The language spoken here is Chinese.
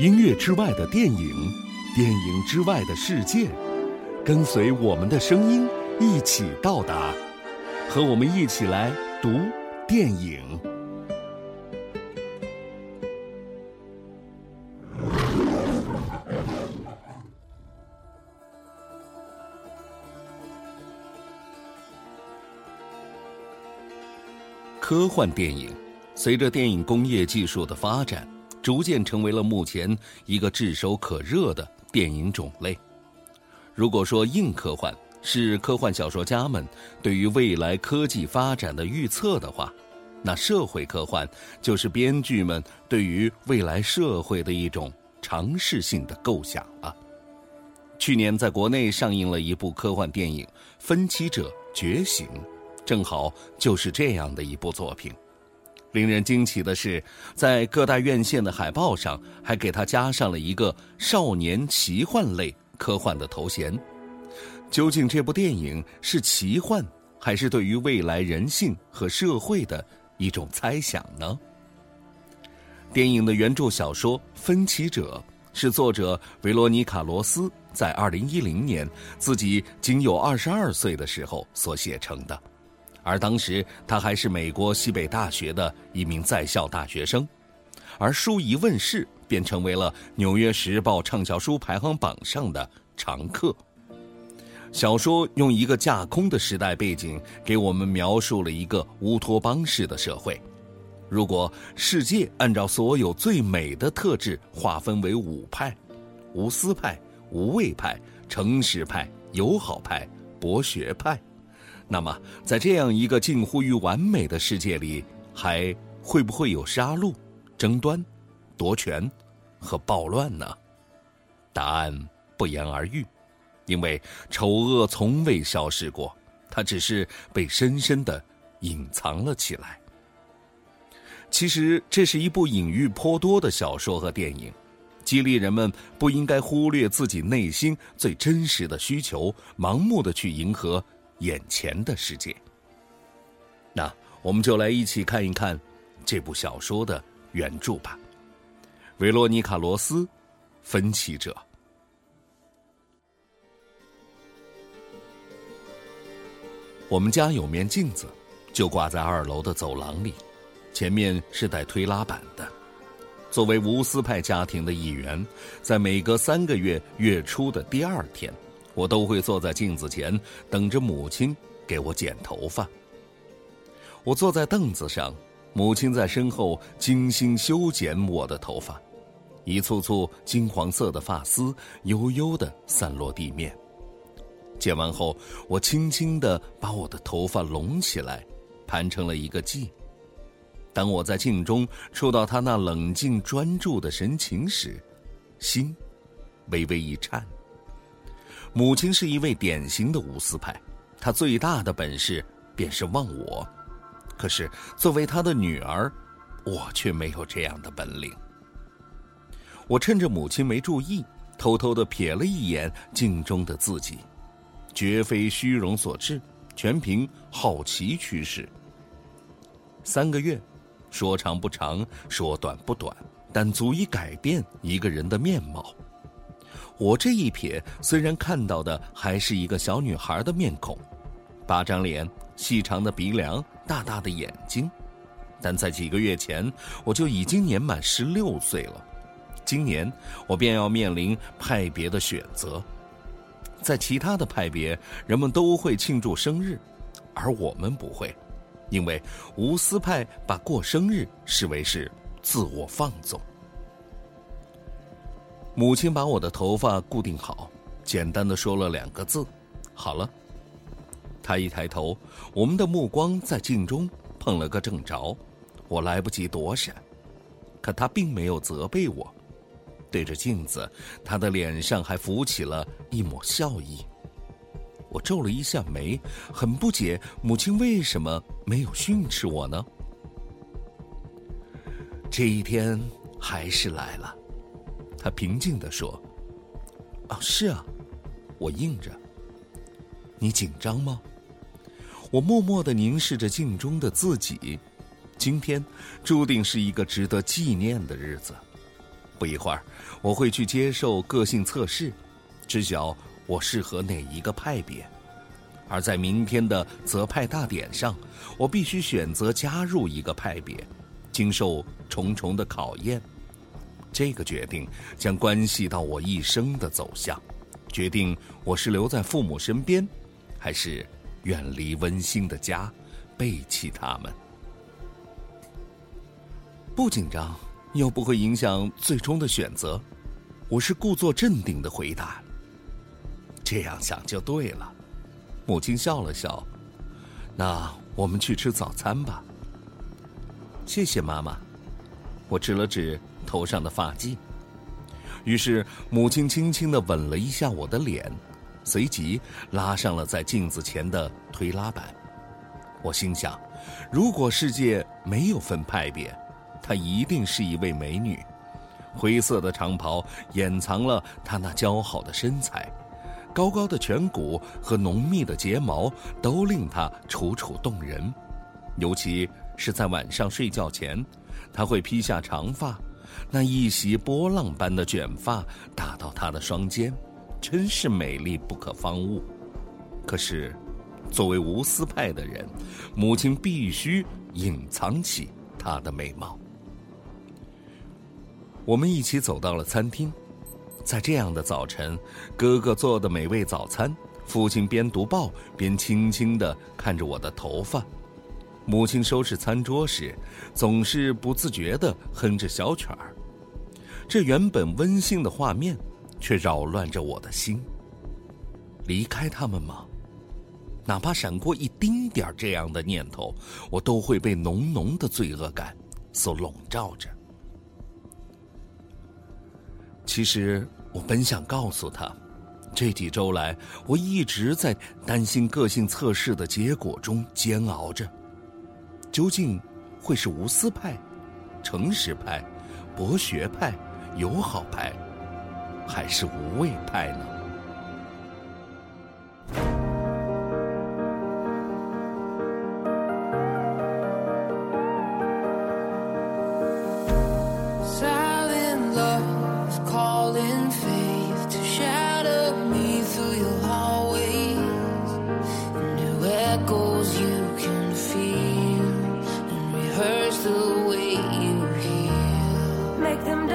音乐之外的电影，电影之外的世界，跟随我们的声音一起到达，和我们一起来读电影。科幻电影，随着电影工业技术的发展，逐渐成为了目前一个炙手可热的电影种类。如果说硬科幻是科幻小说家们对于未来科技发展的预测的话，那社会科幻就是编剧们对于未来社会的一种尝试性的构想了。去年在国内上映了一部科幻电影《分歧者觉醒》。正好就是这样的一部作品。令人惊奇的是，在各大院线的海报上还给他加上了一个少年奇幻类科幻的头衔。究竟这部电影是奇幻，还是对于未来人性和社会的一种猜想呢？电影的原著小说《分歧者》是作者维罗妮卡·罗斯在2010年自己仅有22岁的时候所写成的。而当时他还是美国西北大学的一名在校大学生，而书一问世便成为了《纽约时报》畅销书排行榜上的常客。小说用一个架空的时代背景，给我们描述了一个乌托邦式的社会。如果世界按照所有最美的特质划分为五派：无私派、无畏派、诚实派、友好派、博学派。那么，在这样一个近乎于完美的世界里，还会不会有杀戮、争端、夺权和暴乱呢？答案不言而喻，因为丑恶从未消失过，它只是被深深的隐藏了起来。其实，这是一部隐喻颇多的小说和电影，激励人们不应该忽略自己内心最真实的需求，盲目的去迎合。眼前的世界，那我们就来一起看一看这部小说的原著吧。维罗妮卡·罗斯，《分歧者》。我们家有面镜子，就挂在二楼的走廊里，前面是带推拉板的。作为无私派家庭的一员，在每隔三个月月初的第二天。我都会坐在镜子前，等着母亲给我剪头发。我坐在凳子上，母亲在身后精心修剪我的头发，一簇簇金黄色的发丝悠悠的散落地面。剪完后，我轻轻的把我的头发拢起来，盘成了一个髻。当我在镜中触到他那冷静专注的神情时，心微微一颤。母亲是一位典型的无私派，她最大的本事便是忘我。可是作为她的女儿，我却没有这样的本领。我趁着母亲没注意，偷偷的瞥了一眼镜中的自己，绝非虚荣所致，全凭好奇驱使。三个月，说长不长，说短不短，但足以改变一个人的面貌。我这一瞥，虽然看到的还是一个小女孩的面孔，八张脸、细长的鼻梁、大大的眼睛，但在几个月前，我就已经年满十六岁了。今年，我便要面临派别的选择。在其他的派别，人们都会庆祝生日，而我们不会，因为无私派把过生日视为是自我放纵。母亲把我的头发固定好，简单的说了两个字：“好了。”她一抬头，我们的目光在镜中碰了个正着，我来不及躲闪，可她并没有责备我。对着镜子，她的脸上还浮起了一抹笑意。我皱了一下眉，很不解母亲为什么没有训斥我呢？这一天还是来了。他平静地说：“啊，是啊，我应着。你紧张吗？”我默默的凝视着镜中的自己。今天注定是一个值得纪念的日子。不一会儿，我会去接受个性测试，知晓我适合哪一个派别。而在明天的择派大典上，我必须选择加入一个派别，经受重重的考验。这个决定将关系到我一生的走向，决定我是留在父母身边，还是远离温馨的家，背弃他们。不紧张，又不会影响最终的选择。我是故作镇定的回答。这样想就对了。母亲笑了笑，那我们去吃早餐吧。谢谢妈妈，我指了指头上的发髻。于是母亲轻轻的吻了一下我的脸，随即拉上了在镜子前的推拉板。我心想，如果世界没有分派别，她一定是一位美女。灰色的长袍掩藏了她那姣好的身材。高高的颧骨和浓密的睫毛都令她楚楚动人，尤其是在晚上睡觉前，她会披下长发，那一袭波浪般的卷发打到她的双肩，真是美丽不可方物。可是，作为无私派的人，母亲必须隐藏起她的美貌。我们一起走到了餐厅。在这样的早晨，哥哥做的美味早餐，父亲边读报边轻轻地看着我的头发，母亲收拾餐桌时，总是不自觉地哼着小曲儿。这原本温馨的画面，却扰乱着我的心。离开他们吗？哪怕闪过一丁点儿这样的念头，我都会被浓浓的罪恶感所笼罩着。其实我本想告诉他，这几周来我一直在担心个性测试的结果中煎熬着，究竟会是无私派、诚实派、博学派、友好派，还是无畏派呢？the way you heal. Make them